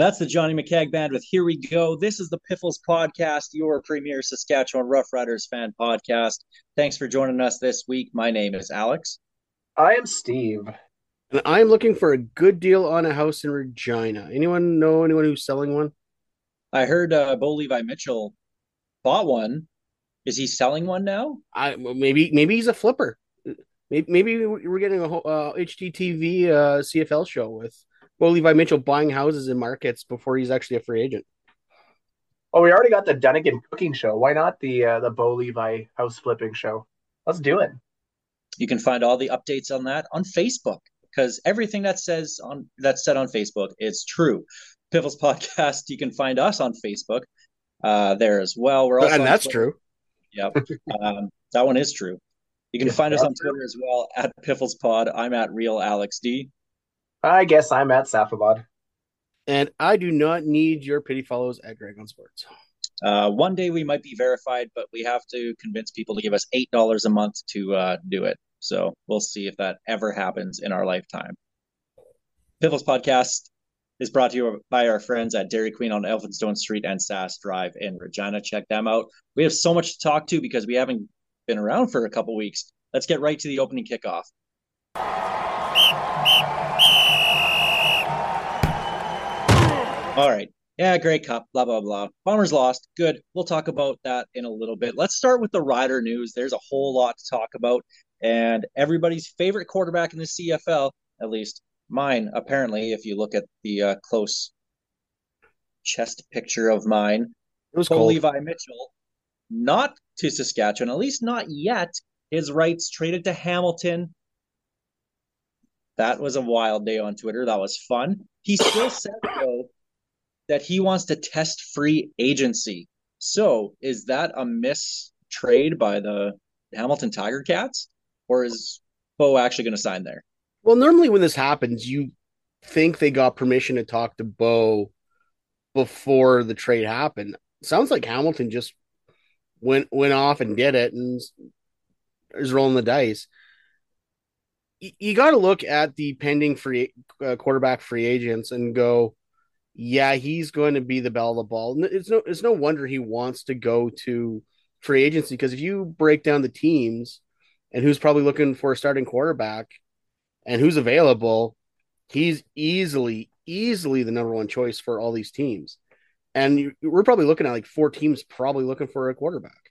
That's the Johnny McCag Band with Here We Go. This is the Piffles Podcast, your premier Saskatchewan Roughriders fan podcast. Thanks for joining us this week. My name is Alex. I am Steve. And I'm looking for a good deal on a house in Regina. Anyone know anyone who's selling one? I heard uh, Bo Levi Mitchell bought one. Is he selling one now? I maybe maybe he's a flipper. Maybe, maybe we're getting a whole, uh, HDTV uh, CFL show with Bo Levi Mitchell buying houses in markets before he's actually a free agent. Oh, we already got the Dunigan cooking show. Why not the uh, the Bo Levi house flipping show? Let's do it. You can find all the updates on that on Facebook because everything that says on that's said on Facebook is true. Piffles Podcast. You can find us on Facebook uh, there as well. We're also and that's Twitter. true. Yep. um, that one is true. You can Yeah, find us on that's Twitter as well at Piffles Pod. I'm at Real Alex D. I guess I'm at Safabad. And I do not need your pity follows at Greg on Sports. Uh, one day we might be verified, but we have to convince people to give us eight dollars a month to uh, do it. So we'll see if that ever happens in our lifetime. Piffles Podcast is brought to you by our friends at Dairy Queen on Elphinstone Street and Sass Drive in Regina. Check them out. We have so much to talk to because we haven't been around for a couple weeks. Let's get right to the opening kickoff. All right. Yeah, Grey Cup, blah, blah, blah. Bombers lost. Good. We'll talk about that in a little bit. Let's start with the Rider news. There's a whole lot to talk about. And everybody's favorite quarterback in the CFL, at least mine, apparently, if you look at the uh, close chest picture of mine, It was cold. Levi Mitchell, not to Saskatchewan, at least not yet. His rights traded to Hamilton. That was a wild day on Twitter. That was fun. He still said, though, that he wants to test free agency. So is that a miss trade by the Hamilton Tiger Cats? Or is Bo actually going to sign there? Well, normally when this happens, you think they got permission to talk to Bo before the trade happened. Sounds like Hamilton just went went off and did it and is rolling the dice. Y- You got to look at the pending free uh, quarterback free agents and go, yeah, he's going to be the belle of the ball. It's no it's no wonder he wants to go to free agency because if you break down the teams and who's probably looking for a starting quarterback and who's available, he's easily, easily the number one choice for all these teams. And you, we're probably looking at like four teams probably looking for a quarterback.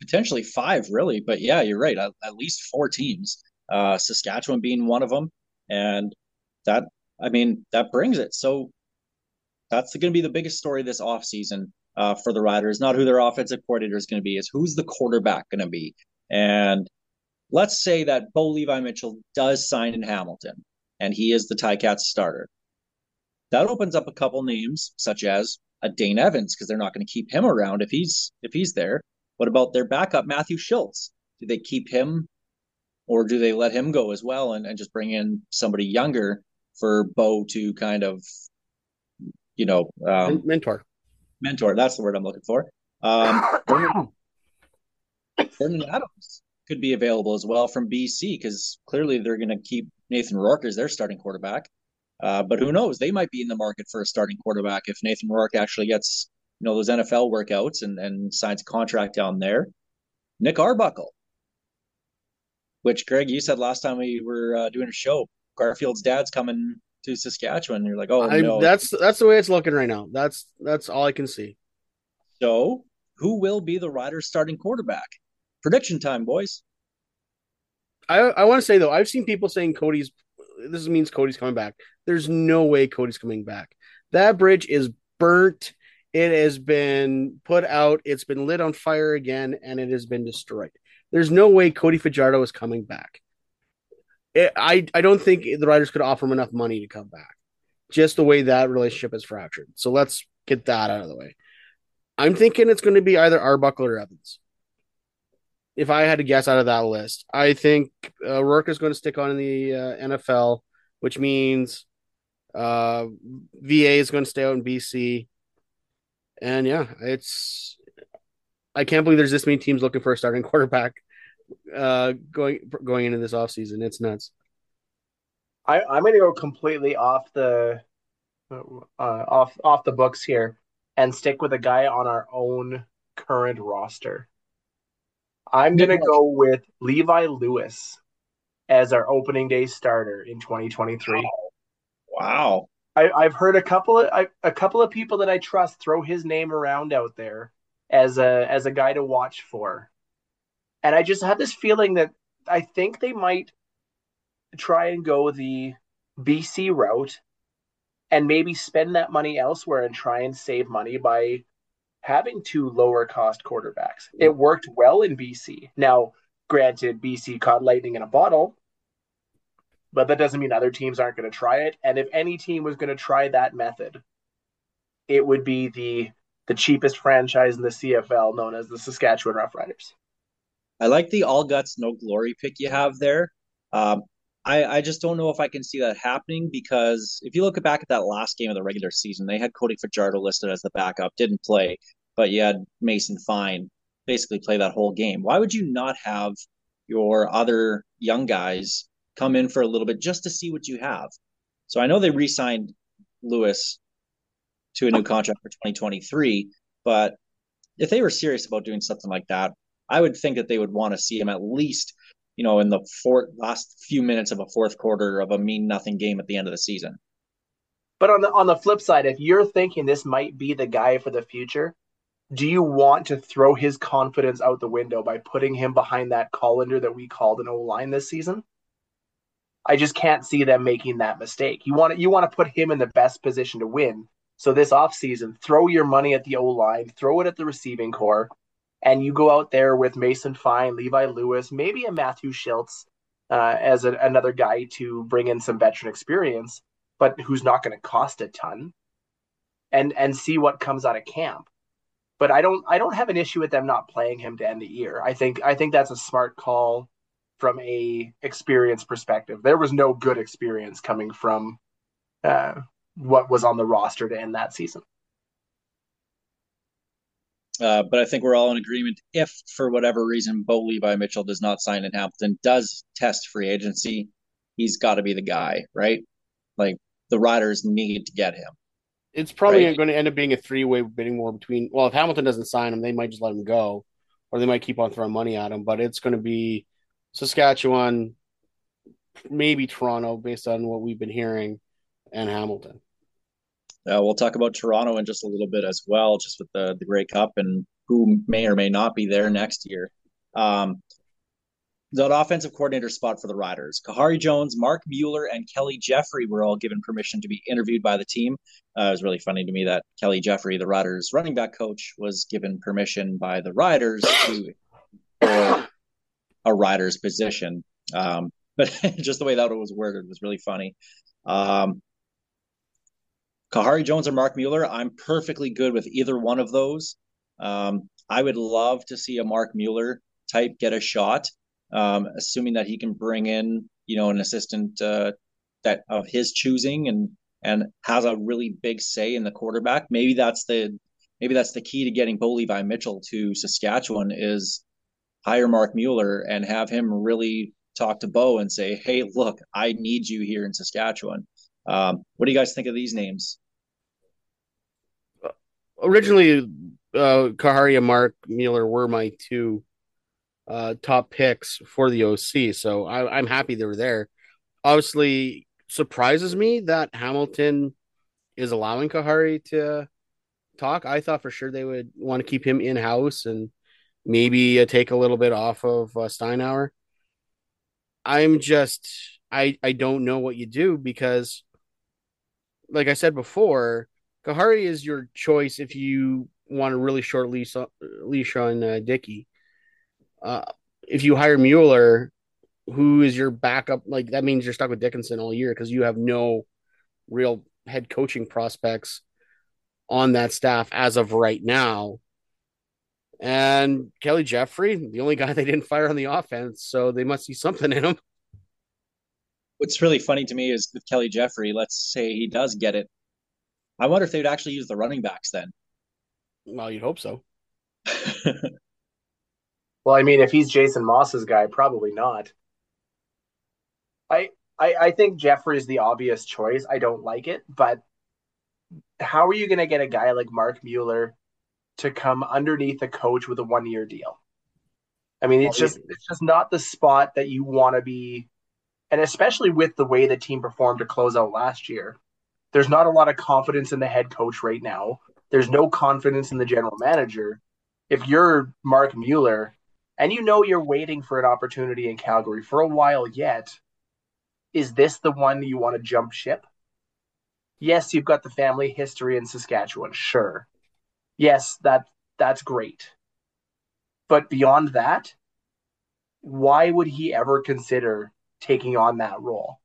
Potentially five, really. But yeah, you're right. At, at least four teams. Uh, Saskatchewan being one of them. And that, I mean, that brings it. So that's going to be the biggest story this offseason uh, for the Riders. Not who their offensive coordinator is going to be, is who's the quarterback going to be. And let's say that Bo Levi Mitchell does sign in Hamilton and he is the Ticats starter. That opens up a couple names, such as a Dane Evans, because they're not going to keep him around if he's if he's there. What about their backup, Matthew Shiltz? Do they keep him or do they let him go as well and, and just bring in somebody younger for Bo to kind of, you know, um, mentor. mentor? That's the word I'm looking for. Um, Vernon, Vernon Adams could be available as well from BC because clearly they're going to keep Nathan Rourke as their starting quarterback. Uh, but who knows? They might be in the market for a starting quarterback if Nathan Rourke actually gets you know those NFL workouts and and signs a contract down there. Nick Arbuckle, which Greg, you said last time we were uh, doing a show, Garfield's dad's coming to Saskatchewan. You're like, oh I, no, That's that's the way it's looking right now. That's that's all I can see. so who will be the Riders' starting quarterback? Prediction time, boys. I I want to say though, I've seen people saying Cody's. This means Cody's coming back. There's no way Cody's coming back. That bridge is burnt. It has been put out. It's been lit on fire again, and it has been destroyed. There's no way Cody Fajardo is coming back. It, I I don't think the Riders could offer him enough money to come back. Just the way that relationship is fractured. So let's get that out of the way. I'm thinking it's going to be either Arbuckle or Evans. If I had to guess out of that list, I think uh, Rourke is going to stick on in the uh, NFL, which means uh, VA is going to stay out in BC. And yeah, it's I can't believe there's this many teams looking for a starting quarterback uh, going going into this offseason. It's nuts. I, I'm going to go completely off the uh, off off the books here and stick with a guy on our own current roster. I'm going to go with Levi Lewis as our opening day starter in 2023. Wow. I, I've heard a couple of I, a couple of people that I trust throw his name around out there as a as a guy to watch for, and I just have this feeling that I think they might try and go the BC route and maybe spend that money elsewhere and try and save money by having two lower cost quarterbacks. It worked well in BC. Now, granted, BC caught lightning in a bottle, but that doesn't mean other teams aren't going to try it. And if any team was going to try that method, it would be the the cheapest franchise in the CFL, known as the Saskatchewan Roughriders. I like the all guts, no glory pick you have there. Um, I, I just don't know if I can see that happening because if you look back at that last game of the regular season, they had Cody Fajardo listed as the backup, didn't play, but you had Mason Fine basically play that whole game. Why would you not have your other young guys come in for a little bit just to see what you have? So I know they re-signed Lewis to a new contract for 2023, but if they were serious about doing something like that, I would think that they would want to see him at least, you know, in the fourth last few minutes of a fourth quarter of a mean nothing game at the end of the season. But on the on the flip side, if you're thinking this might be the guy for the future, do you want to throw his confidence out the window by putting him behind that colander that we called an O line this season? I just can't see them making that mistake. You want you want to put him in the best position to win. So this offseason, throw your money at the O line, throw it at the receiving corps, and you go out there with Mason Fine, Levi Lewis, maybe a Matthew Shiltz uh, as a, another guy to bring in some veteran experience, but who's not going to cost a ton, and and see what comes out of camp. But I don't I don't have an issue with them not playing him to end the year. I think I think that's a smart call from a experience perspective. There was no good experience coming from uh, what was on the roster to end that season. Uh, but I think we're all in agreement. If for whatever reason Bo Levi Mitchell does not sign in Hamilton, does test free agency, he's got to be the guy, right? Like the Riders need to get him. It's probably Right. going to end up being a three way bidding war between. Well, if Hamilton doesn't sign him, they might just let him go, or they might keep on throwing money at him. But it's going to be Saskatchewan, maybe Toronto, based on what we've been hearing, and Hamilton. Uh, we'll talk about Toronto in just a little bit as well, just with the the Grey Cup and who may or may not be there next year. Um, the offensive coordinator spot for the Riders, Kahari Jones, Marc Mueller, and Kelly Jeffrey were all given permission to be interviewed by the team. Uh, it was really funny to me that Kelly Jeffrey, the Riders running back coach, was given permission by the Riders to for a Riders position. Um, but just the way that it was worded was really funny. Um, Kahari Jones or Marc Mueller, I'm perfectly good with either one of those. Um, I would love to see a Marc Mueller type get a shot, um, assuming that he can bring in, you know, an assistant uh, that of his choosing and and has a really big say in the quarterback. Maybe that's the maybe that's the key to getting Bo Levi Mitchell to Saskatchewan is hire Marc Mueller and have him really talk to Bo and say, "Hey, look, I need you here in Saskatchewan." Um, what do you guys think of these names? Originally, uh, Kahari and Marc Mueller were my two uh, top picks for the OC, so I, I'm happy they were there. Obviously, surprises me that Hamilton is allowing Kahari to talk. I thought for sure they would want to keep him in house and maybe uh, take a little bit off of uh, Steinauer. I'm just I I don't know what you do because, like I said before, Kahari is your choice if you want a really short leash leash on uh, Dickey. Uh, if you hire Mueller, who is your backup? Like that means you're stuck with Dickenson all year because you have no real head coaching prospects on that staff as of right now. And Kelly Jeffrey, the only guy they didn't fire on the offense, so they must see something in him. What's really funny to me is with Kelly Jeffrey, let's say he does get it. I wonder if they'd actually use the running backs then. Well, you'd hope so. Well, I mean, if he's Jason Maas's guy, probably not. I I, I think Jeffrey's the obvious choice. I don't like it, but how are you going to get a guy like Marc Mueller to come underneath a coach with a one year deal? I mean, it's just it's just not the spot that you want to be, and especially with the way the team performed to close out last year. There's not a lot of confidence in the head coach right now. There's no confidence in the general manager. If you're Marc Mueller and you know you're waiting for an opportunity in Calgary for a while yet, is this the one you want to jump ship? Yes, you've got the family history in Saskatchewan, sure. Yes, that that's great. But beyond that, why would he ever consider taking on that role?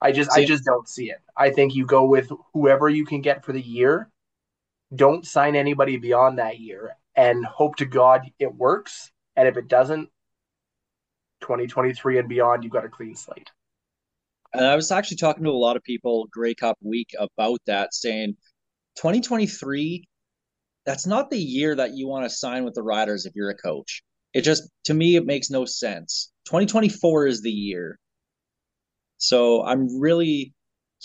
I just I just don't see it. I think you go with whoever you can get for the year. Don't sign anybody beyond that year and hope to God it works. And if it doesn't, 2023 and beyond, you've got a clean slate. And I was actually talking to a lot of people Grey Cup week about that, saying 2023, that's not the year that you want to sign with the Riders if you're a coach. It just, to me, it makes no sense. 2024 is the year. So I'm really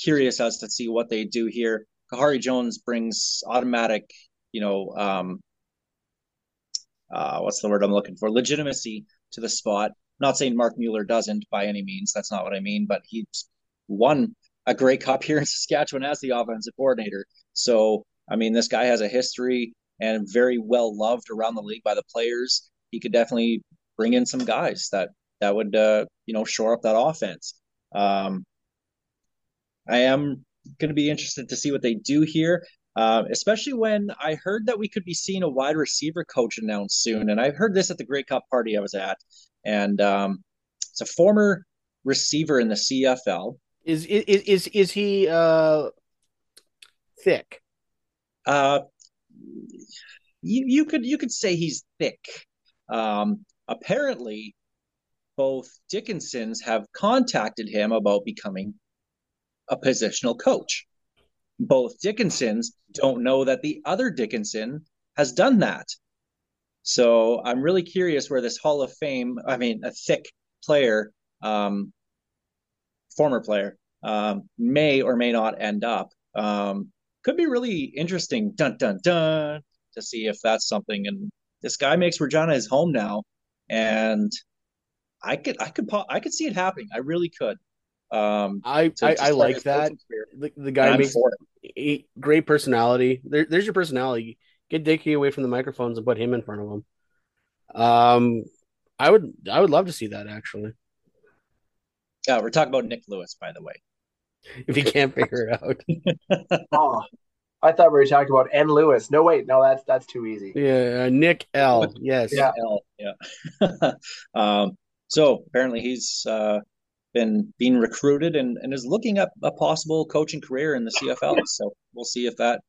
curious as to see what they do here. Kahari Jones brings automatic, you know, um, uh, what's the word I'm looking for? Legitimacy to the spot. Not saying Marc Mueller doesn't by any means. That's not what I mean. But he's won a Grey Cup here in Saskatchewan as the offensive coordinator. So I mean, this guy has a history and very well loved around the league by the players. He could definitely bring in some guys that that would uh, you know shore up that offense. Um, I am going to be interested to see what they do here. Uh, especially when I heard that we could be seeing a wide receiver coach announced soon. And I heard this at the Grey Cup party I was at. And um, it's a former receiver in the CFL. Is is is is he uh thick? Uh, you, you could you could say he's thick. Um, apparently, both Dickensons have contacted him about becoming a positional coach. Both Dickensons don't know that the other Dickenson has done that. So I'm really curious where this Hall of Fame, I mean, a thick player, um, former player, um, may or may not end up. Um, could be really interesting, dun dun dun, to see if that's something. And this guy makes Regina his home now, and I could, I could, I could see it happening. I really could. Um, I to- I, to I like that. The, the guy I'm makes for a great personality. There, there's your personality. Get Dickey away from the microphones and put him in front of him. Um, I would I would love to see that actually. Yeah, we're talking about Nik Lewis, by the way. If you can't figure it out, Oh, I thought we were talking about N. Lewis. No, wait, no, that's that's too easy. yeah, uh, Nik L. Yes, Yeah. L, yeah. um, so apparently he's uh, been being recruited and, and is looking at a possible coaching career in the CFL. So we'll see if that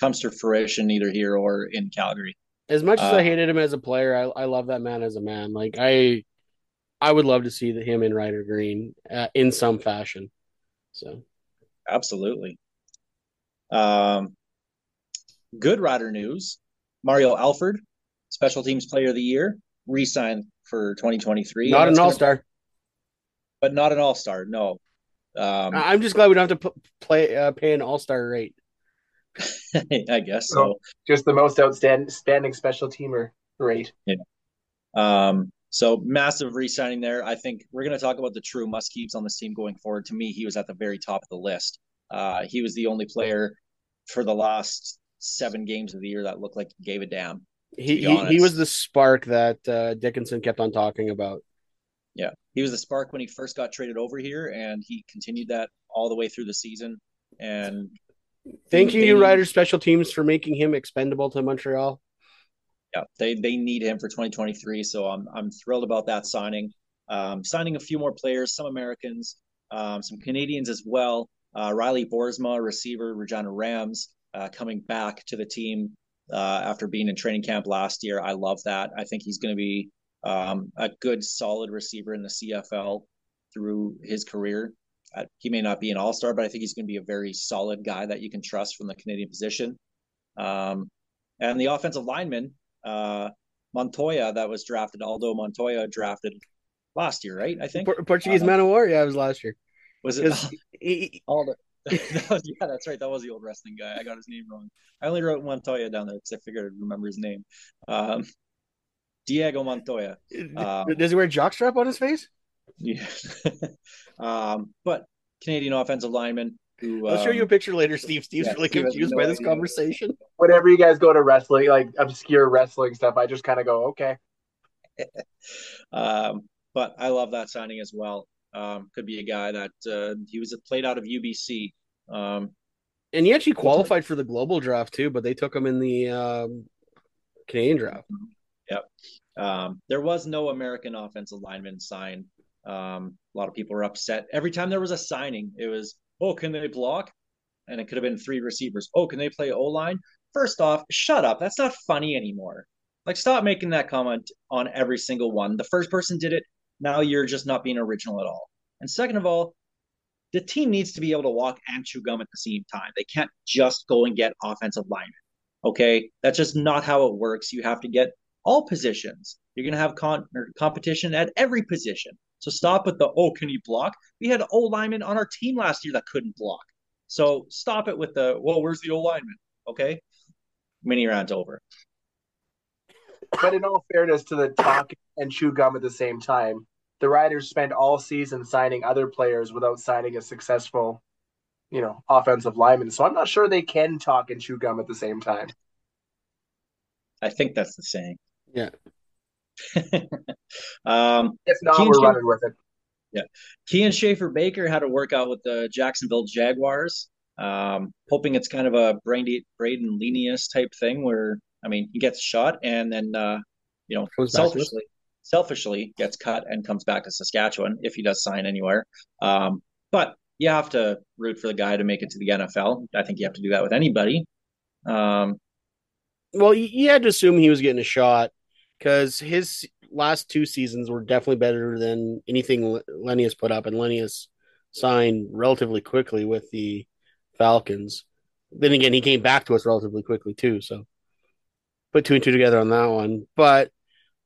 comes to fruition either here or in Calgary. As much as Uh, I hated him as a player, I, I love that man as a man. Like I, I would love to see the, him in Rider Green uh, in some fashion. So Absolutely. Um, good rider news. Mario Alford, special teams player of the year, re-signed for 2023. not an that's all gonna- star. but not an all-star. No. Um, I'm just glad we don't have to put, play uh, pay an all star rate. I guess so. Just the most outstanding standing special teamer rate. Yeah. Um, so massive re-signing there. I think we're going to talk about the true must-keeps on this team going forward. To me, he was at the very top of the list. Uh, he was the only player for the last seven games of the year that looked like he gave a damn. He he, he was the spark that uh, Dickenson kept on talking about. Yeah, he was the spark when he first got traded over here, and he continued that all the way through the season. And Thank you, you Riders special teams, for making him expendable to Montreal. Yeah, they they need him for 2023, so I'm I'm thrilled about that signing. Um, signing a few more players, some Americans, um, some Canadians as well. Uh, Riley Boersma, receiver, Regina Rams, uh, coming back to the team uh, after being in training camp last year. I love that. I think he's going to be um, a good, solid receiver in the CFL through his career. Uh, he may not be an all star, but I think he's going to be a very solid guy that you can trust from the Canadian position. Um, and the offensive lineman, uh, Montoya, that was drafted, Aldo Montoya drafted last year, right? I think Portuguese Uh, Man of War. Yeah, it was last year. was it 'Cause he- Aldo? That was- yeah, that's right. That was the old wrestling guy. I got his name wrong. I only wrote Montoya down there because I figured I'd remember his name. Um, Diego Montoya. Um, does he wear a jockstrap on his face? Yeah. um, but Canadian offensive lineman who I'll show you a um, picture later, Steve. Steve's yeah, really Steve confused no by this idea. conversation. Whenever you guys go to wrestling, like obscure wrestling stuff, I just kind of go, okay. Um, but I love that signing as well. Um, could be a guy that uh, he was played out of UBC. Um, And he actually qualified for the global draft too, but they took him in the um, Canadian draft. Yep. Um, there was no American offensive lineman signed. Um, a lot of people were upset. Every time there was a signing, it was, oh, can they block? And it could have been three receivers. Oh, can they play O line? First off, shut up. That's not funny anymore. Like, stop making that comment on every single one. The first person did it. Now you're just not being original at all. And second of all, the team needs to be able to walk and chew gum at the same time. They can't just go and get offensive linemen. Okay, that's just not how it works. You have to get all positions. You're going to have con- competition at every position. So stop with the oh, can you block? We had O linemen on our team last year that couldn't block. So stop it with the well, where's the O lineman? Okay, mini rant over. But in all fairness to the talk and chew gum at the same time, the Riders spent all season signing other players without signing a successful, you know, offensive lineman. So I'm not sure they can talk and chew gum at the same time. I think that's the saying. Yeah. um, If not, Kian we're Schaffer- running with it. Yeah. Kian Schaffer Baker had to work out with the Jacksonville Jaguars. Um, hoping it's kind of a Brayden, Brayden Lenius type thing where I mean he gets shot and then uh, you know Comes back to us. selfishly selfishly gets cut and comes back to Saskatchewan if he does sign anywhere. Um, but you have to root for the guy to make it to the NFL. I think you have to do that with anybody. Um, Well, you, had to assume he was getting a shot because his last two seasons were definitely better than anything Le- Lenny has put up, and Lenny has signed relatively quickly with the Falcons. Then again, he came back to us relatively quickly too, so put two and two together on that one. But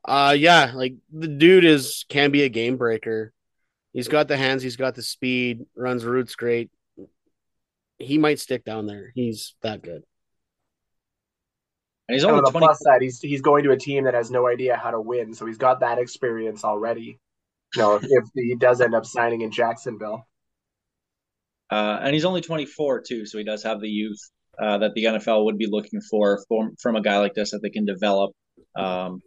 uh, yeah, like the dude is can be a game breaker. He's got the hands, he's got the speed, runs routes great. He might stick down there. He's that good. and he's And only on the twenty. plus side, he's he's going to a team that has no idea how to win, so he's got that experience already. You know, if, if he does end up signing in Jacksonville. Uh, and he's only 24 too, so he does have the youth uh, that the NFL would be looking for from, from a guy like this that they can develop. Um,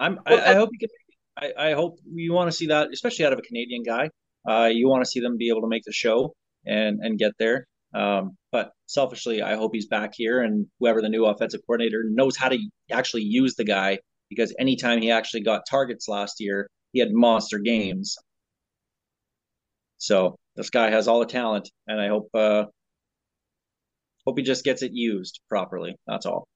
I'm, I, I hope you can. I, I hope you want to see that, especially out of a Canadian guy. Uh, you want to see them be able to make the show and and get there. Um, but selfishly, I hope he's back here, and whoever the new offensive coordinator knows how to actually use the guy. Because anytime he actually got targets last year, he had monster games. So this guy has all the talent, and I hope uh, hope he just gets it used properly. That's all.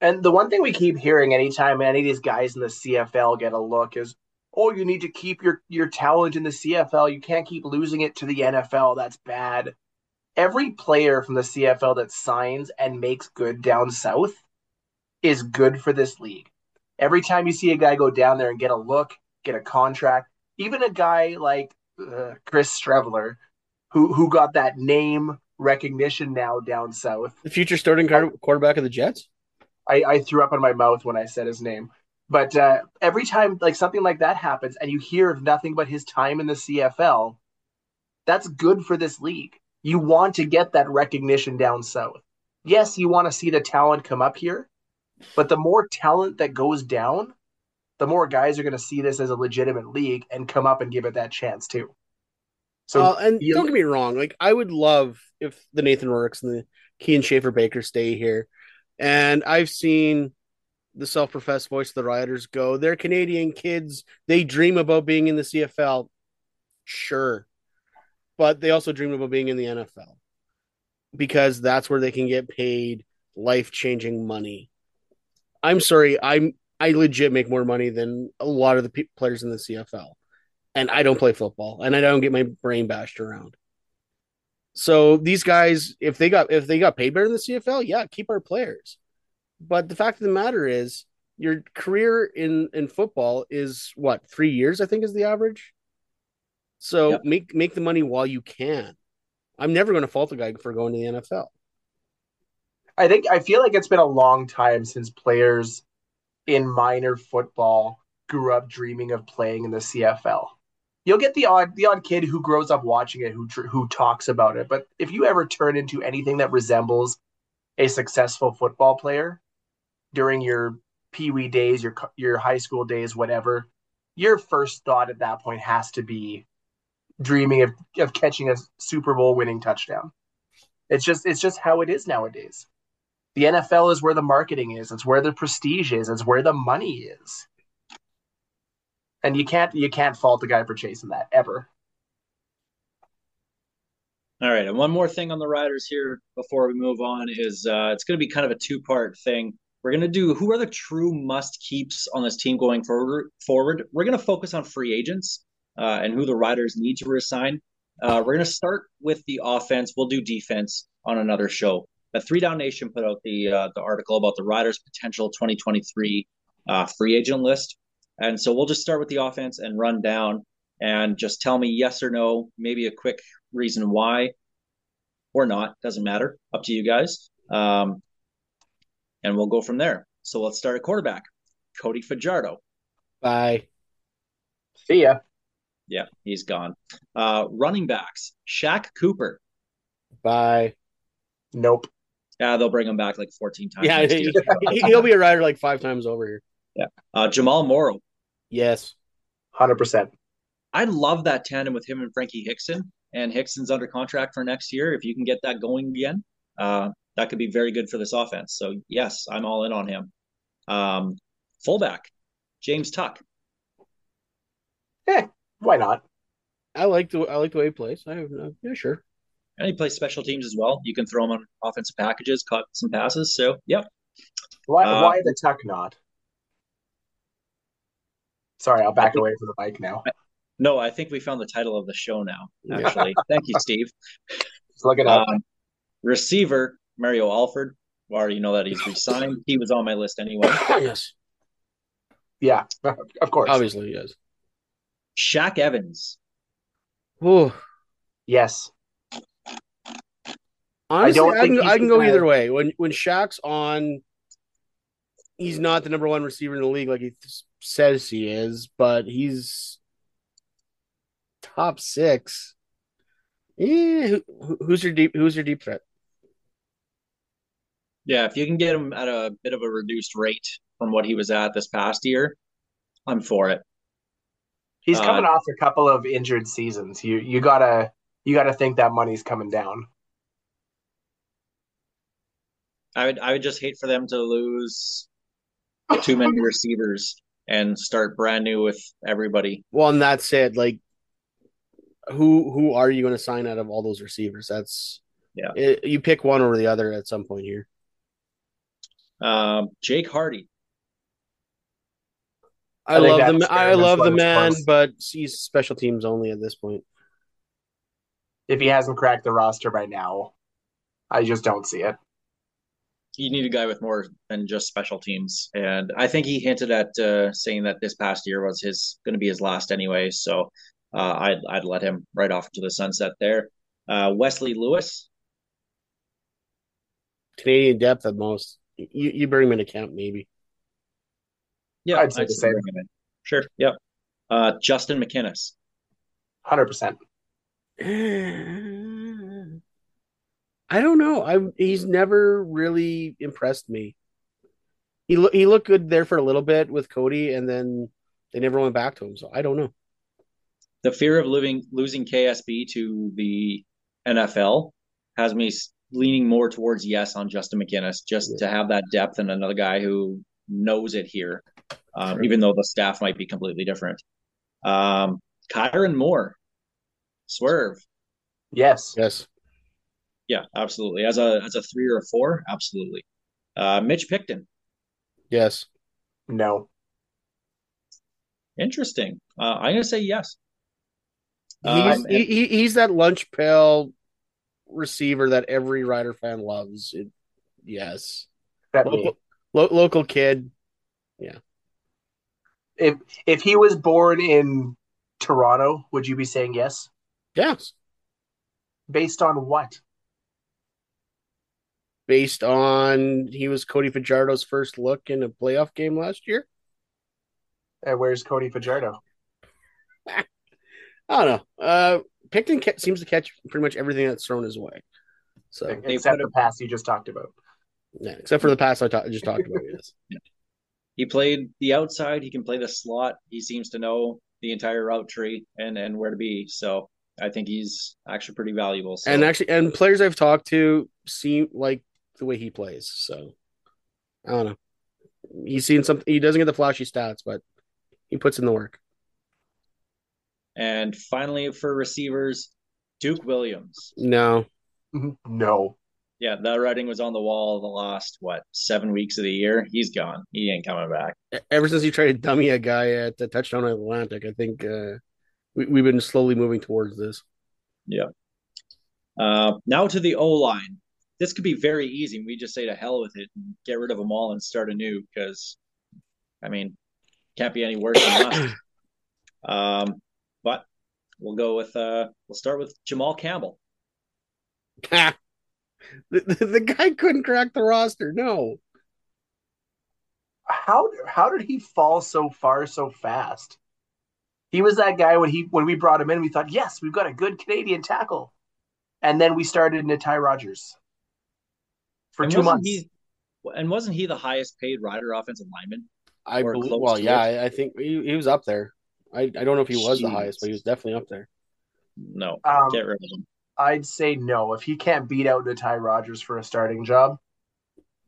And the one thing we keep hearing anytime any of these guys in the CFL get a look is, oh, you need to keep your, your talent in the CFL. You can't keep losing it to the NFL. That's bad. Every player from the CFL that signs and makes good down south is good for this league. Every time you see a guy go down there and get a look, get a contract, even a guy like uh, Chris Streveler, who who got that name recognition now down south, The future starting quar- quarterback of the Jets. I, I threw up in my mouth when I said his name. But uh, every time like something like that happens and you hear of nothing but his time in the CFL, that's good for this league. You want to get that recognition down south. Yes, you want to see the talent come up here, but the more talent that goes down, the more guys are going to see this as a legitimate league and come up and give it that chance too. So Uh, and don't get me wrong, like I would love if the Nathan Rourkes and the Kian Schaffer Baker stay here. And I've seen the self-professed voice of the Riders go, they're Canadian kids. They dream about being in the CFL. Sure. But they also dream about being in the NFL because that's where they can get paid life-changing money. I'm sorry, I'm I legit make more money than a lot of the pe- players in the CFL. And I don't play football and I don't get my brain bashed around. So these guys, if they got if they got paid better in the CFL, yeah, keep our players. But the fact of the matter is, your career in in football is what three years? I think is the average. So Yep. make make the money while you can. I'm never going to fault a guy for going to the NFL. I think I feel like it's been a long time since players in minor football grew up dreaming of playing in the CFL. You'll get the odd the odd kid who grows up watching it who who talks about it, but if you ever turn into anything that resembles a successful football player during your pee wee days, your your high school days, whatever, your first thought at that point has to be dreaming of, of catching a Super Bowl winning touchdown. It's just it's just how it is nowadays. The NFL is where the marketing is. It's where the prestige is. It's where the money is. And you can't you can't fault the guy for chasing that ever. All right, and one more thing on the riders here before we move on is uh, it's going to be kind of a two-part thing. We're going to do who are the true must keeps on this team going forward. Forward, we're going to focus on free agents uh, and who the riders need to resign. Uh, we're going to start with the offense. We'll do defense on another show. But Three Down Nation put out the uh, the article about the riders' potential 2023 uh, free agent list, and so we'll just start with the offense and run down and just tell me yes or no, maybe a quick reason why or not doesn't matter up to you guys um, and we'll go from there so let's start at quarterback cody fajardo Bye. See ya. yeah he's gone uh, running backs Shaq cooper Bye. Nope. Yeah they'll bring him back like 14 times Yeah, he, year. he- he'll be a rider like five times over here. uh, jamal morrow Yes. Hundred percent. i love that tandem with him and frankie hickson and hickson's under contract for next year if you can get that going again uh, that could be very good for this offense so yes i'm all in on him um, fullback james tuck Eh, Why not? I like the I like the way he plays. I have no, yeah, sure. And he plays special teams as well. You can throw him on offensive packages, cut some passes. So, yep. Why Uh, why the tuck not? Sorry, I'll back away from the mic now. No, I think we found the title of the show now, Yeah. actually. Thank you, Steve. Just look it up. Um, receiver, Mario Alford. We already know that he's resigned. He was on my list anyway. yes. yeah, of course. Obviously, yes. Shaq Evans. Ooh. Yes. Honestly, don't I, can, I can go either way. When when Shaq's on, he's not the number one receiver in the league like he th- says he is, but he's top six. Yeah, who, who- who's your deep? Who's your deep threat? Yeah, if you can get him at a bit of a reduced rate from what he was at this past year, I'm for it. He's Uh, coming off a couple of injured seasons. You you gotta you gotta think that money's coming down. I would I would just hate for them to lose too many receivers and start brand new with everybody. Well, and that's it. Like, who who are you going to sign out of all those receivers? That's Yeah. It, you pick one over the other at some point here. Um, Jake Hardy. I, I love the I love the man, it's close. but he's special teams only at this point. If he hasn't cracked the roster by now, I just don't see it. You need a guy with more than just special teams, and I think he hinted at uh, saying that this past year was his going to be his last anyway. So uh, I'd I'd let him right off to the sunset there. Uh, Wesley Lewis. Canadian depth at most. You you bring him into camp maybe. Yeah, I'd say the same. bring him in. Sure. Yep. Uh, Justin McInnes. Hundred percent. I don't know. I he's never really impressed me. He lo- he looked good there for a little bit with Cody, and then they never went back to him. So I don't know. The fear of living losing KSB to the NFL has me leaning more towards yes on Justin McInnes, just to have that depth and another guy who knows it here, um, Sure. even though the staff might be completely different. Um, Kyran Moore, swerve. Yes. Yes. Yeah, absolutely. As a as a three or a four, absolutely. Uh, Mitch Picton, Yes. No. interesting. Uh, I'm gonna say yes. He's Um, he, he, he's that lunch pail receiver that every Rider fan loves. It, yes. That. Local, lo, local kid. Yeah. If if he was born in Toronto, would you be saying yes? Yes. Based on what? Based on he was Cody Fajardo's first look in a playoff game last year. And where's Cody Fajardo? I don't know. Uh, Picton ca- seems to catch pretty much everything that's thrown his way. So They Except put the pass you just talked about. yeah, except for the pass I ta- just talked about. Yes. he played the outside. He can play the slot. He seems to know the entire route tree and and where to be. So I think he's actually pretty valuable. So And actually, and players I've talked to seem like the way he plays. So I don't know. He's seen something. He doesn't get the flashy stats, but he puts in the work. and finally for receivers, Duke Williams. No, No. Yeah, that writing was on the wall the last what seven weeks of the year. He's gone. He ain't coming back. ever since he traded dummy a guy at the touchdown Atlantic, I think uh, we, we've been slowly moving towards this. Yeah. Uh, now to the O line. This could be very easy. We just say to hell with it and get rid of them all and start anew because, I mean, can't be any worse than that. Um, but we'll go with uh, we'll start with Jamal Campbell. the, the, the guy couldn't crack the roster. No, How how did he fall so far so fast? He was that guy when he when we brought him in, we thought, yes, we've got a good Canadian tackle. And then we started into Ty Rogers for And two wasn't months. He, and wasn't he the highest paid rider offensive lineman? I believe. Well, yeah. I, I think he, he was up there. I, I don't know if he was the highest, but he was definitely up there. No, Um, get rid of him. I'd say no. If he can't beat out Natai Rogers for a starting job,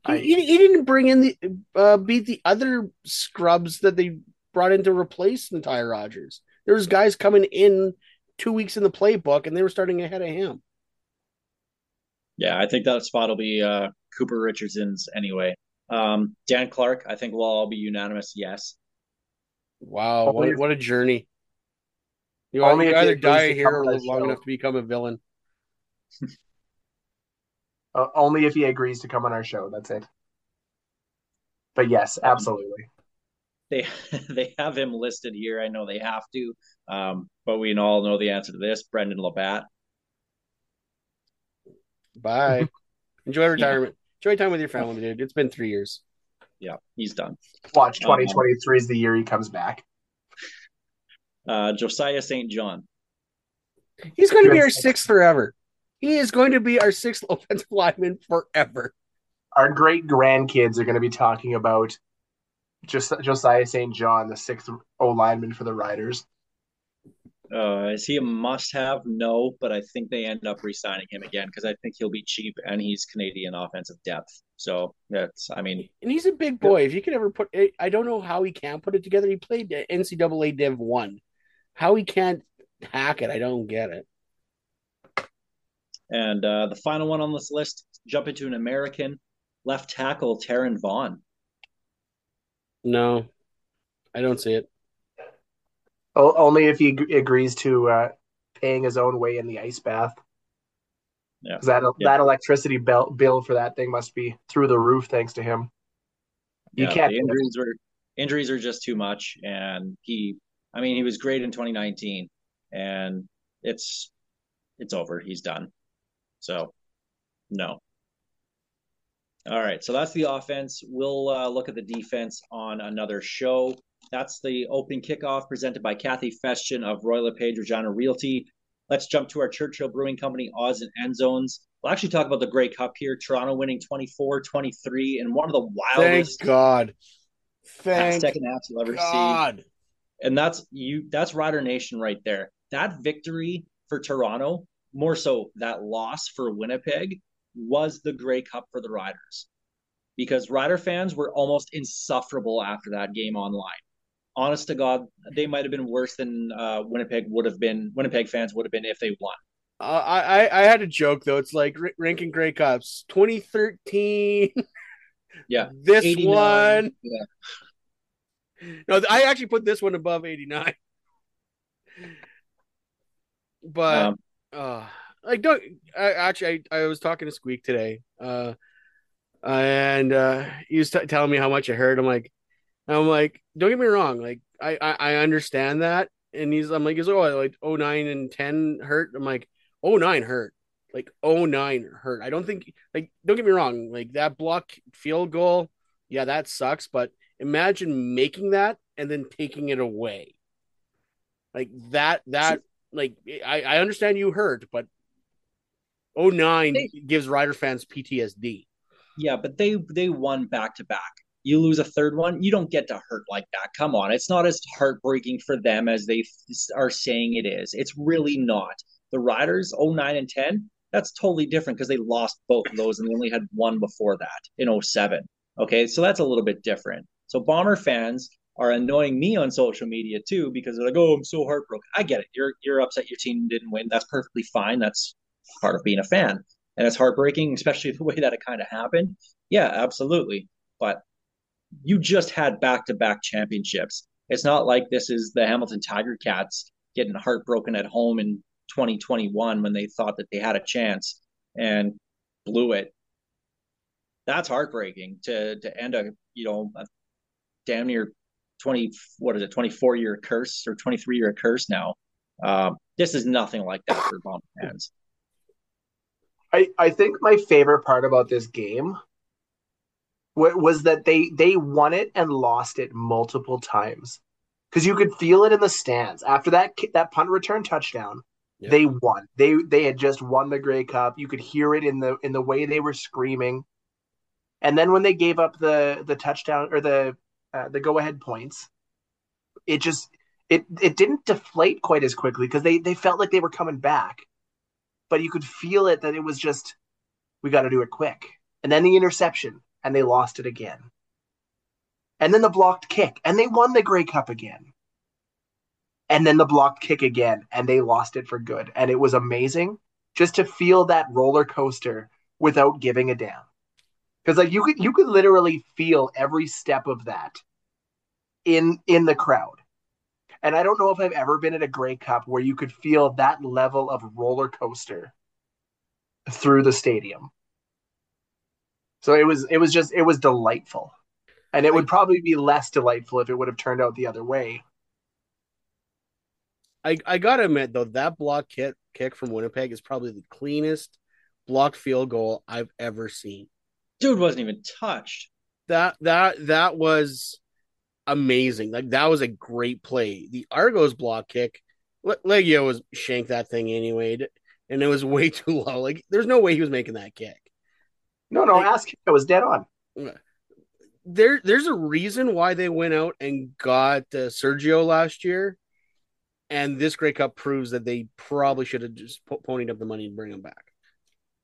He, I- he, he didn't bring in the uh, beat the other scrubs that they brought in to replace Ty Rogers. There was guys coming in two weeks in the playbook, and they were starting ahead of him. Yeah, I think that spot will be uh, Cooper Richardson's anyway. Um, Dan Clark, I think we'll all be unanimous. Yes. Wow, what, what a journey! You, Only you if either die to here or live long show. enough to become a villain. uh, only if he agrees to come on our show. That's it. But yes, absolutely. They they have him listed here. I know they have to, um, but we all know the answer to this. Brendon LaBatte. Bye. Enjoy retirement. Enjoy time with your family, dude. It's been three years. Yeah, he's done. Watch Um, 2023 is the year he comes back. Uh, Josiah St. John. He's going to be our sixth forever. He is going to be our sixth offensive lineman forever. Our great grandkids are going to be talking about just Josiah St. John, the sixth O lineman for the Riders. Uh, is he a must-have? No, but I think they end up re-signing him again because I think he'll be cheap and he's Canadian offensive depth. So that's, I mean, And he's a big boy. If you could ever put, I don't know how he can put it together. He played NCAA Div One. How he can't hack it, I don't get it. and uh, the final one on this list, jump into an American left tackle, Terran Vaughn. No, I don't see it. O- only if he ag- agrees to uh, paying his own way in the ice bath. Yeah. that Yeah. that electricity bill, bill for that thing must be through the roof thanks to him. You Yeah, can't. injuries are injuries are just too much, and he, I mean, he was great in 2019, and it's it's over. He's done. So, no. All right, so that's the offense. We'll uh, look at the defense on another show. That's the opening kickoff presented by Kathy Festian of Royal LePage Regina Realty. Let's jump to our Churchill Brewing Company odds and end zones. We'll actually talk about the Grey Cup here. Toronto winning 24-23 in one of the Thank wildest God. Thank second half you'll ever see. God. And that's you that's Rider Nation right there. That victory for Toronto, more so that loss for Winnipeg, was the Grey Cup for the Riders because Rider fans were almost insufferable after that game online. Honest to God, they might have been worse than uh, Winnipeg would have been. Winnipeg fans would have been if they won. Uh, I, I I had a joke though. It's like r- ranking Grey Cups 2013. Yeah, this 89. one. Yeah. No, I actually put this one above 89. But Um, uh like don't I actually I, I was talking to Squeak today. Uh and uh he was t- telling me how much it hurt. I'm like I'm like, don't get me wrong, like I I, I understand that. And he's I'm like, he's oh like oh nine and 10 hurt. I'm like, oh nine hurt. Like oh nine hurt. I don't think like don't get me wrong, like that block field goal, yeah, that sucks, but imagine making that and then taking it away. Like that that like I, I understand you hurt, but oh nine gives Rider fans PTSD. Yeah, but they they won back to back. You lose a third one, you don't get to hurt like that. Come on, it's not as heartbreaking for them as they are saying it is. It's really not. The Riders 09 and 10, that's totally different because they lost both of those and they only had one before that in 07. Okay, so that's a little bit different. So Bomber fans are annoying me on social media too because they're like, "Oh, I'm so heartbroken." I get it. You're you're upset your team didn't win. That's perfectly fine. That's part of being a fan, and it's heartbreaking, especially the way that it kind of happened. Yeah, absolutely. But you just had back to back championships. It's not like this is the Hamilton Tiger Cats getting heartbroken at home in 2021 when they thought that they had a chance and blew it. That's heartbreaking to to end a you know a damn near 20 what is it 24 year curse or 23 year curse now. Um, this is nothing like that for Bomber fans. I, I think my favorite part about this game was that they they won it and lost it multiple times because you could feel it in the stands after that that punt return touchdown. Yeah. They won. They they had just won the Grey Cup. You could hear it in the in the way they were screaming. And then when they gave up the the touchdown or the uh, the go ahead points, it just it it didn't deflate quite as quickly because they they felt like they were coming back but you could feel it that it was just we got to do it quick. And then the interception, and they lost it again. And then the blocked kick, and they won the Grey Cup again. And then the blocked kick again, and they lost it for good. And it was amazing just to feel that roller coaster without giving a damn. Because like you could you could literally feel every step of that in in the crowd. And I don't know if I've ever been at a Grey Cup where you could feel that level of roller coaster through the stadium. So it was it was just it was delightful. And it would probably be less delightful if it would have turned out the other way. I, I gotta admit though, that block kick kick from Winnipeg is probably the cleanest blocked field goal I've ever seen. Dude wasn't even touched. That that that was amazing. Like that was a great play. The Argos block kick, Le- Liegghio was shanked that thing anyway, and it was way too low. Like there's no way he was making that kick. No, no, Like- ask him. I was dead on. There there's a reason why they went out and got uh, Sergio last year, and this Grey Cup proves that they probably should have just po- ponied up the money and bring him back.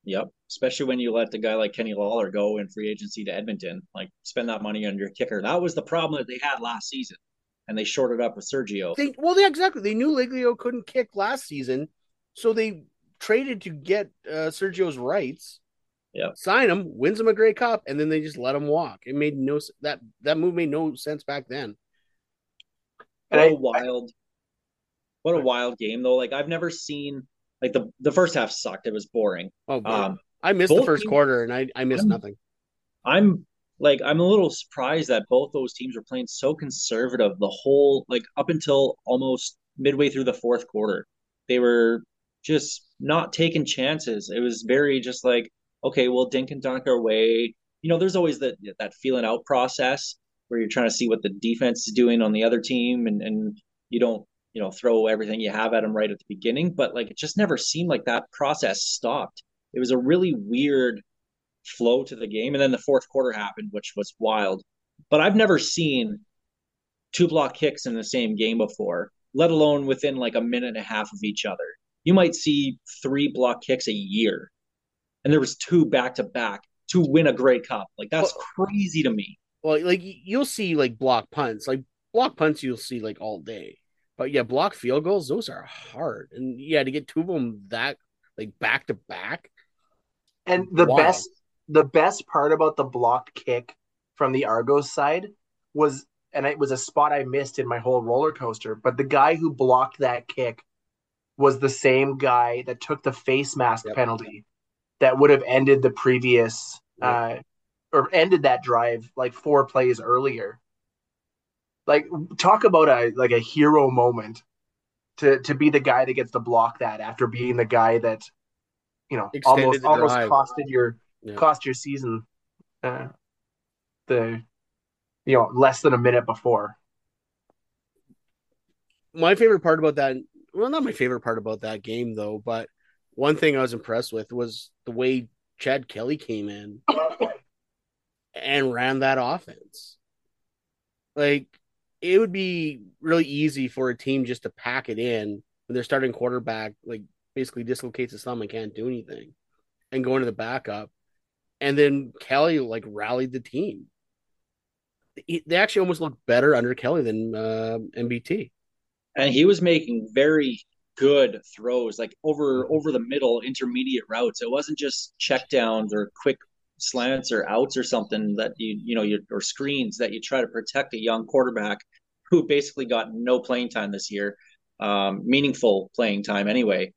Yep. Especially when you let the guy like Kenny Lawler go in free agency to Edmonton, like spend that money on your kicker. That was the problem that they had last season, and they shorted up with Sergio. They well, yeah, exactly. They knew Liegghio couldn't kick last season, so they traded to get uh, Sergio's rights. Yep. Sign him, wins him a Grey Cup, and then they just let him walk. It made no that that move made no sense back then. And what I- a wild, what a wild game though. Like I've never seen like the the first half sucked. It was boring. Oh, boy. Um, I missed the first teams- quarter, and I I missed I'm- nothing. I'm like I'm a little surprised that both those teams were playing so conservative the whole like up until almost midway through the fourth quarter. They were just not taking chances. It was very just like, okay, we'll dink and dunk our way. You know, there's always that that feeling out process where you're trying to see what the defense is doing on the other team and and you don't, you know, throw everything you have at them right at the beginning, but like it just never seemed like that process stopped. It was a really weird flow to the game. And then the fourth quarter happened, which was wild. But I've never seen two block kicks in the same game before, let alone within like a minute and a half of each other. You might see three block kicks a year. And there was two back to back to win a Grey Cup. Like that's crazy to me. Well, like you'll see like block punts, like block punts you'll see like all day. But yeah, block field goals, those are hard. And yeah, to get two of them that like back to back. And the Wow. best the best part about the blocked kick from the Argos side was and it was a spot I missed in my whole roller coaster, but the guy who blocked that kick was the same guy that took the face mask Yep. penalty that would have ended the previous uh or ended that drive like four plays earlier. Like talk about a like a hero moment to to be the guy that gets to block that after being the guy that you know Extended almost almost costed your Yeah. cost your season uh, the you know less than a minute before. My favorite part about that, well, not my favorite part about that game though, but one thing I was impressed with was the way Chad Kelly came in and ran that offense. Like it would be really easy for a team just to pack it in when their starting quarterback like basically dislocates his thumb and can't do anything and go into the backup. And then Kelly like rallied the team. They actually almost looked better under Kelly than uh, MBT. and he was making very good throws like over over the middle intermediate routes. It wasn't just checkdowns or quick slants or outs or something that you you know you, or screens that you try to protect a young quarterback who basically got no playing time this year um, meaningful playing time anyway.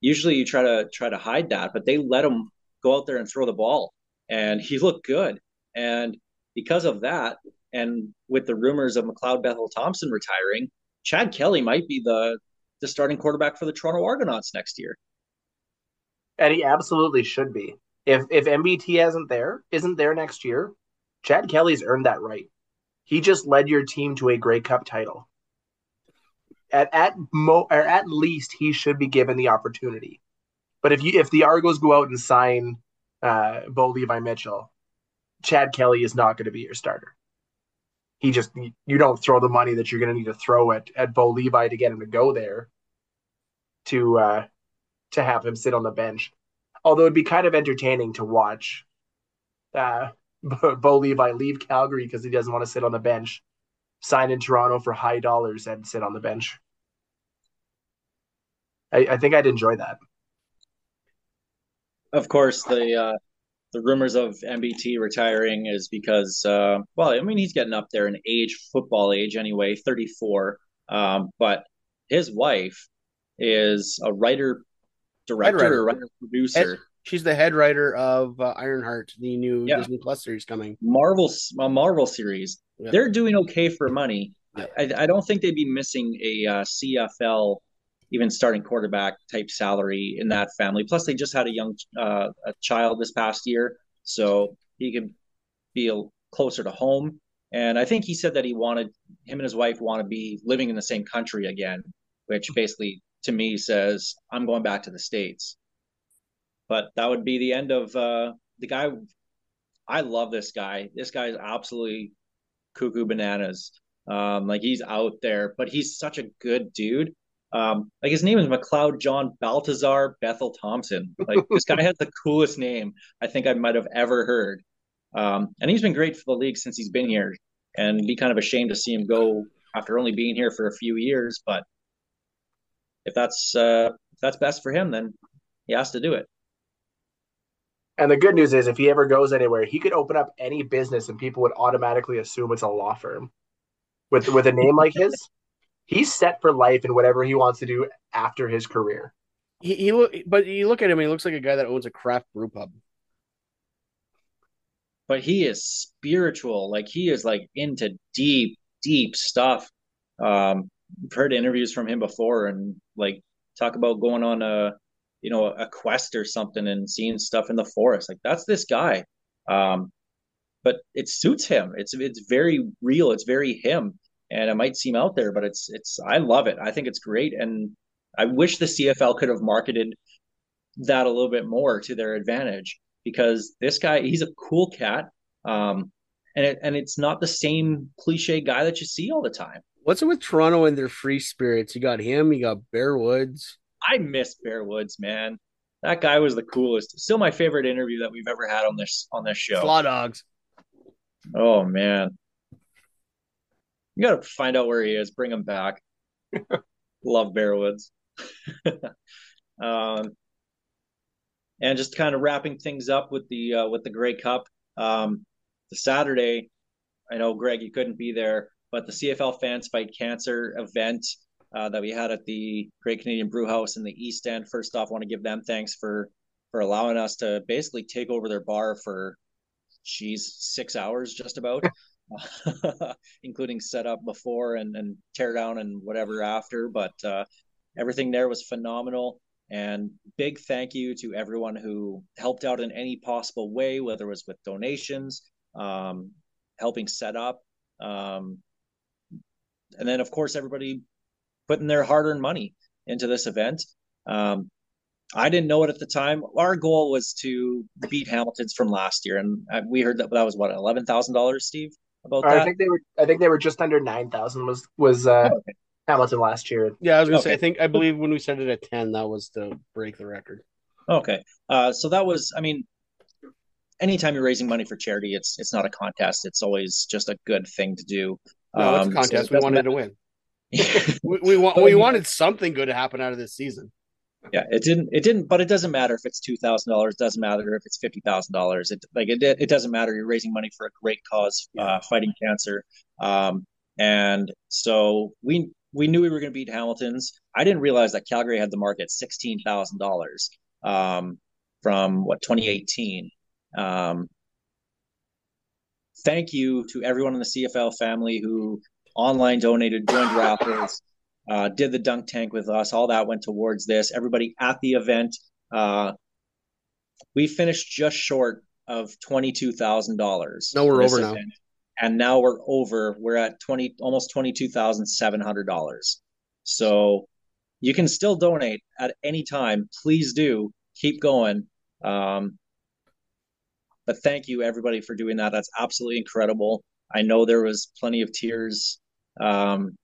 Usually you try to try to hide that but they let him go out there and throw the ball and he looked good. And because of that and with the rumors of McLeod Bethel Thompson retiring Chad Kelly might be the the starting quarterback for the Toronto Argonauts next year. And he absolutely should be. If if MBT isn't there, isn't there next year, Chad Kelly's earned that right. He just led your team to a Grey Cup title. At at mo or at least he should be given the opportunity. But if you if the Argos go out and sign uh, Bo Levi Mitchell, Chad Kelly is not going to be your starter. He just you don't throw the money that you're going to need to throw at at Bo Levi to get him to go there. To uh, to have him sit on the bench. Although it'd be kind of entertaining to watch uh, Bo Levi leave Calgary because he doesn't want to sit on the bench, sign in Toronto for high dollars and sit on the bench. I, I think I'd enjoy that. Of course, the uh, the rumors of MBT retiring is because, uh, well, I mean, he's getting up there in age, football age anyway, 34. Um, but his wife is a writer, director, writer. or writer producer. She's the head writer of uh, Ironheart, the new Yeah. Disney Plus series coming. Marvel a Marvel series. Yeah. They're doing okay for money. Yeah. I, I don't think they'd be missing a uh, CFL even starting quarterback type salary in that family. Plus, they just had a young uh, a child this past year, so he could feel closer to home. And I think he said that he wanted him and his wife want to be living in the same country again, which basically to me says I'm going back to the states. But that would be the end of uh, the guy. I love this guy. This guy is absolutely cuckoo bananas. Um, like he's out there, but he's such a good dude. Um, like his name is McLeod John Baltazar Bethel Thompson. Like this guy has the coolest name I think I might have ever heard. Um, and he's been great for the league since he's been here. And be kind of ashamed to see him go after only being here for a few years. But if that's uh, if that's best for him, then he has to do it. And the good news is, if he ever goes anywhere, he could open up any business, and people would automatically assume it's a law firm. With with a name like his, he's set for life in whatever he wants to do after his career. He, he look, but you look at him, he looks like a guy that owns a craft brew pub. but he is spiritual. Like he is like into deep, deep stuff. Um, I've heard interviews from him before, and like talk about going on a, you know, a quest or something and seeing stuff in the forest. Like that's this guy. Um, but it suits him. It's it's very real. It's very him, and it might seem out there, but it's it's. I love it. I think it's great, and I wish the CFL could have marketed that a little bit more to their advantage because this guy he's a cool cat um and it, and it's not the same cliche guy that you see all the time What's it with Toronto and their free spirits? You got him, you got Bear Woods. i miss bear woods man That guy was the coolest. Still my favorite interview that we've ever had on this on this show. Slaw dogs. Oh man. You gotta find out where he is, bring him back. Love Bearwoods. um and just kind of wrapping things up with the uh, with the Grey Cup. Um the Saturday, I know Greg you couldn't be there, but the CFL Fans Fight Cancer event uh, that we had at the Great Canadian Brew House in the East End. First off, want to give them thanks for for allowing us to basically take over their bar for, geez, six hours just about, including setup before and and tear down and whatever after. But uh, everything there was phenomenal. And big thank you to everyone who helped out in any possible way, whether it was with donations, um, helping set up, um, and then of course everybody putting their hard-earned money into this event. Um, I didn't know it at the time. Our goal was to beat Hamilton's from last year, and uh, we heard that that was what eleven thousand dollars, Steve, about I think they were. I think they were just under nine thousand. Was was uh, Oh, okay. Hamilton last year? Yeah, I was gonna say. I think I believe when we set it at ten, that was to break the record. Okay, uh, so that was. I mean, anytime you're raising money for charity, it's it's not a contest. It's always just a good thing to do. No, it's Um, a so contest. it we doesn't wanted to win. We we, want, we wanted something good to happen out of this season. Yeah it didn't it didn't but it doesn't matter if it's two thousand dollars doesn't matter if it's fifty thousand dollars. It like it it doesn't matter. You're raising money for a great cause uh fighting cancer. Um and so we we knew we were going to beat hamilton's. I didn't realize that calgary had the market sixteen thousand dollars um from what 2018 um thank you to everyone in the cfl family who online donated joined raffles uh, did the dunk tank with us. All that went towards this. Everybody at the event, uh, we finished just short of twenty two thousand dollars. No, we're over now. and now we're over. We're at twenty, almost twenty two thousand seven hundred dollars. So you can still donate at any time. Please do keep going. Um, but thank you everybody for doing that. That's absolutely incredible. I know there was plenty of tears um,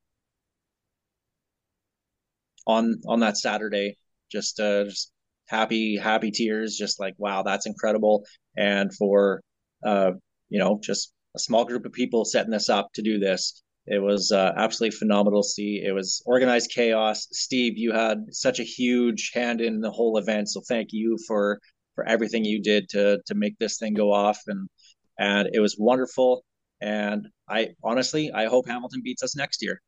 on on that Saturday. Just uh, just happy happy tears. Just like wow, that's incredible. And for uh, you know, just a small group of people setting this up to do this. It was uh, absolutely phenomenal to see. It was organized chaos. Steve, you had such a huge hand in the whole event, so thank you for for everything you did to to make this thing go off and and it was wonderful and i honestly i hope hamilton beats us next year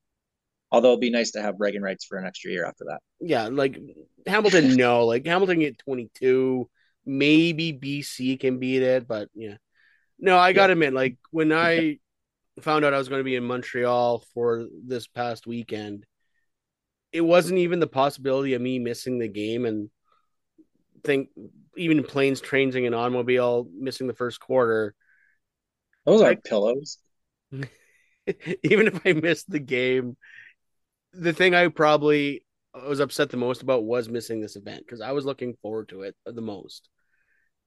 although it'd be nice to have bragging rights for an extra year after that Yeah, like Hamilton. no, like Hamilton get twenty two. Maybe BC can beat it, but yeah. No, I gotta admit, like when I found out I was going to be in Montreal for this past weekend, it wasn't even the possibility of me missing the game and think even planes, trains, and an automobile missing the first quarter. those are Like- pillows even if I missed the game, the thing I probably was upset the most about was missing this event because I was looking forward to it the most.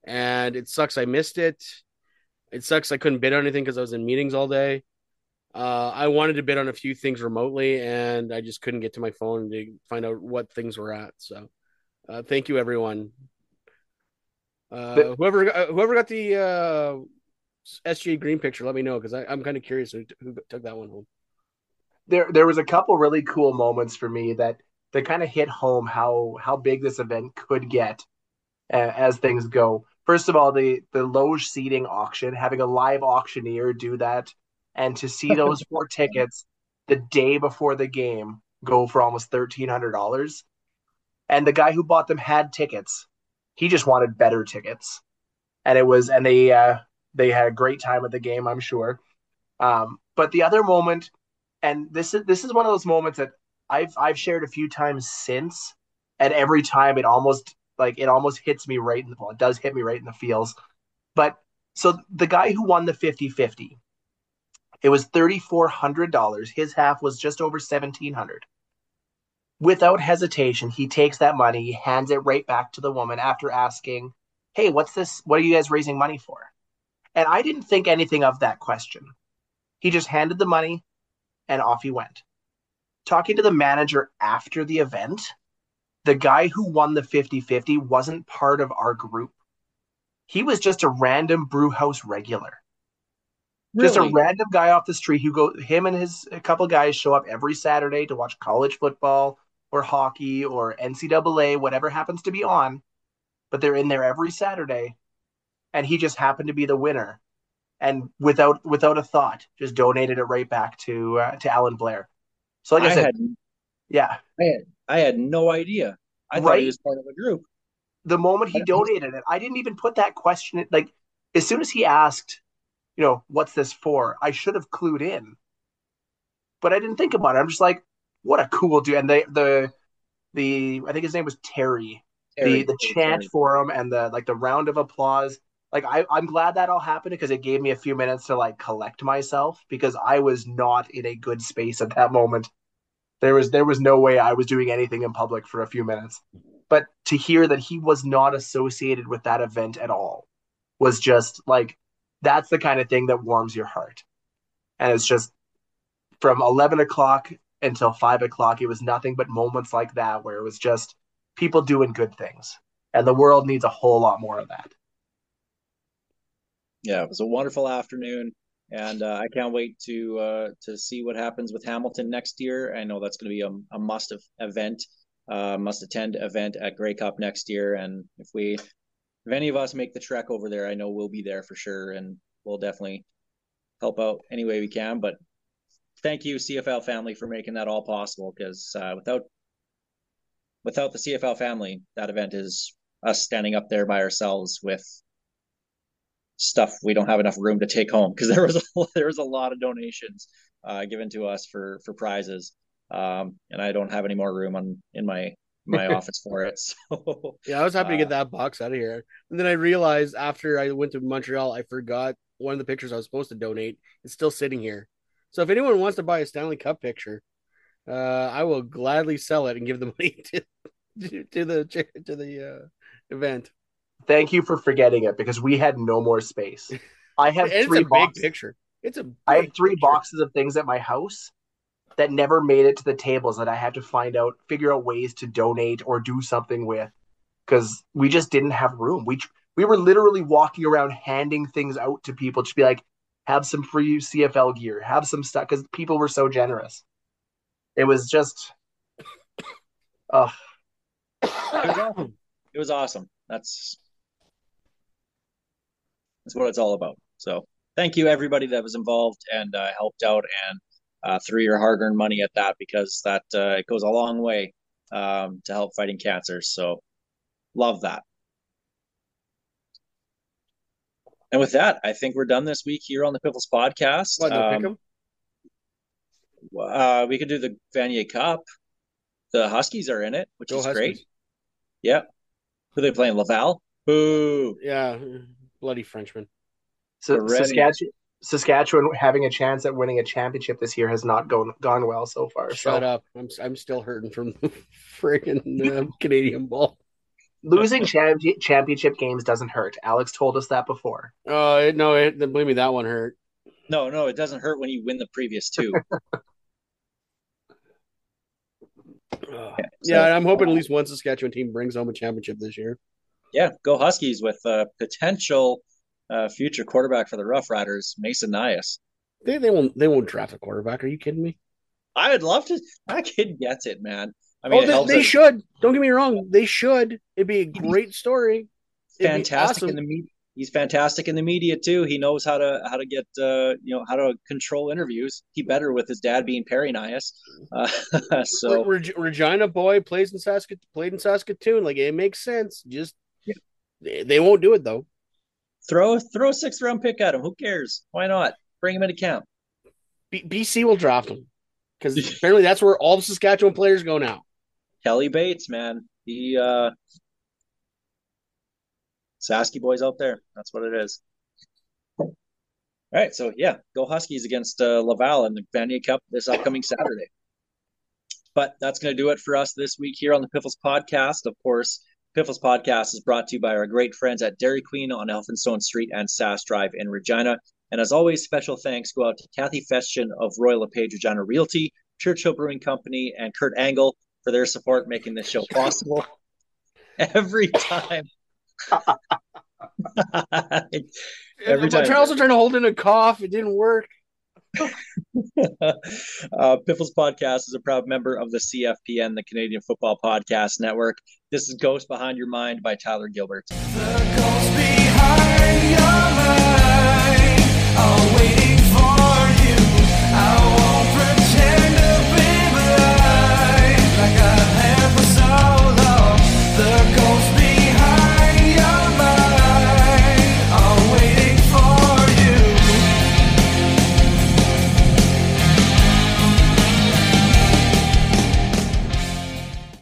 And it sucks I missed it. It sucks I couldn't bid on anything because I was in meetings all day. Uh, I wanted to bid on a few things remotely, and I just couldn't get to my phone to find out what things were at. So, uh, thank you, everyone. Uh, whoever uh, whoever got the uh, SGA Green picture, let me know because I'm kind of curious who, who took that one home. There there was a couple really cool moments for me that that kind of hit home how how big this event could get uh, as things go. First of all, the the Loge seating auction, having a live auctioneer do that, and to see those four tickets the day before the game go for almost thirteen hundred dollars, and the guy who bought them had tickets. He just wanted better tickets, and it was and they uh, they had a great time at the game, I'm sure. Um, but the other moment and this is this is one of those moments that I've I've shared a few times since, and every time it almost like it almost hits me right in the well, it does hit me right in the feels. But so the guy who won the 50-50, it was $3,400. His half was just over 1700 Without hesitation, he takes that money, he hands it right back to the woman after asking, Hey, what's this? What are you guys raising money for? And I didn't think anything of that question. He just handed the money, and off he went. Talking to the manager after the event, the guy who won the 50-50 wasn't part of our group. He was just a random brew house regular. Just a random guy off the street who go him and his a couple guys show up every Saturday to watch college football or hockey or NCAA, whatever happens to be on. But they're in there every Saturday, and he just happened to be the winner, and without without a thought, just donated it right back to uh, to Allan Blair. So like I, I said, had yeah, I had I had no idea. I thought he was part of a group. the moment he donated it, I didn't even put that question. Like as soon as he asked, you know, what's this for? I should have clued in, but I didn't think about it. I'm just like, what a cool dude. And they, the, the, I think his name was Terry. Terry- the the chant Terry. for him and the like the round of applause. Like I, I'm glad that all happened because it gave me a few minutes to like collect myself because I was not in a good space at that moment. There was there was no way I was doing anything in public for a few minutes. But to hear that he was not associated with that event at all was just like that's the kind of thing that warms your heart. And it's just from eleven o'clock until five o'clock, it was nothing but moments like that where it was just people doing good things. And the world needs a whole lot more of that. Yeah, it was a wonderful afternoon, and uh, I can't wait to uh, to see what happens with Hamilton next year. I know that's going to be a, a must event, uh, must attend event at Grey Cup next year. And if we, if any of us make the trek over there, I know we'll be there for sure, and we'll definitely help out any way we can. But thank you, CFL family, for making that all possible. Because uh, without without the CFL family, that event is us standing up there by ourselves with stuff we don't have enough room to take home because there was a, there was a lot of donations uh, given to us for for prizes um, and I don't have any more room on in my my office for it so Yeah, I was happy to Uh, get that box out of here. And then I realized after I went to Montreal, I forgot one of the pictures I was supposed to donate is still sitting here. So if anyone wants to buy a Stanley Cup picture, uh, I will gladly sell it and give the money to to, to the to the uh, event. Thank you for forgetting it because we had no more space. I have it's three a big boxes. picture. It's a I have three picture. boxes of things at my house that never made it to the tables that I had to find out, figure out ways to donate or do something with because we just didn't have room. We we were literally walking around handing things out to people to be like, have some free CFL gear, have some stuff because people were so generous. It was just, oh, it was awesome. It was awesome. That's that's what it's all about. So thank you everybody that was involved and uh, helped out and uh, threw your hard-earned money at that because that uh, it goes a long way um, to help fighting cancer. So love that. And with that, I think we're done this week here on the Piffles podcast. Um, uh, we could do the Vanier Cup. The Huskies are in it, which Go is Huskies. great. Yeah. Who they playing? Laval? Boo. Yeah, bloody Frenchman. so Saskatchewan, Saskatchewan having a chance at winning a championship this year has not gone gone well so far. Shut so up. I'm I'm still hurting from the friggin' uh, Canadian ball. losing champi- championship games doesn't hurt. Alex told us that before. Oh it, no, it, believe me, that one hurt. No, no, it doesn't hurt when you win the previous two. Ugh. So- yeah, I'm hoping at least one Saskatchewan team brings home a championship this year. Yeah, go Huskies with uh, potential uh, future quarterback for the Rough Riders, Mason Nyhus. They they won't they won't draft a quarterback. Are you kidding me? I would love to. That kid gets it, man. I mean, oh, they, they should. Don't get me wrong. They should. It'd be a great story. It'd fantastic in the media. He's fantastic in the media too. He knows how to how to get uh, you know how to control interviews. He better with his dad being Perry Nyhus. Uh, so Reg- Regina boy plays in Saskatoon. Played in Saskatoon. Like it makes sense. Just they, won't do it though. throw throw a sixth round pick at him. Who cares? Why not? Bring him into camp. B- BC will draft him because apparently that's where all the Saskatchewan players go now. Kelly Bates, man. He uh Sasky boys out there. That's what it is. All right, so yeah, go Huskies against uh, Laval in the Vanier Cup this upcoming Saturday. But that's going to do it for us this week here on the Piffles Podcast. Of course, Piffles Podcast is brought to you by our great friends at Dairy Queen on Elphinstone Street and Sask Drive in Regina. And as always, special thanks go out to Kathy Festian of Royal LePage Regina Realty, Churchill Brewing Company, and Kurt Angle for their support making this show possible. Every time. Every time. Charles was trying to hold in a cough. It didn't work. uh, Piffles Podcast is a proud member of the CFPN, the Canadian Football Podcast Network. This is Ghost Behind Your Mind by Tyler Gilbert.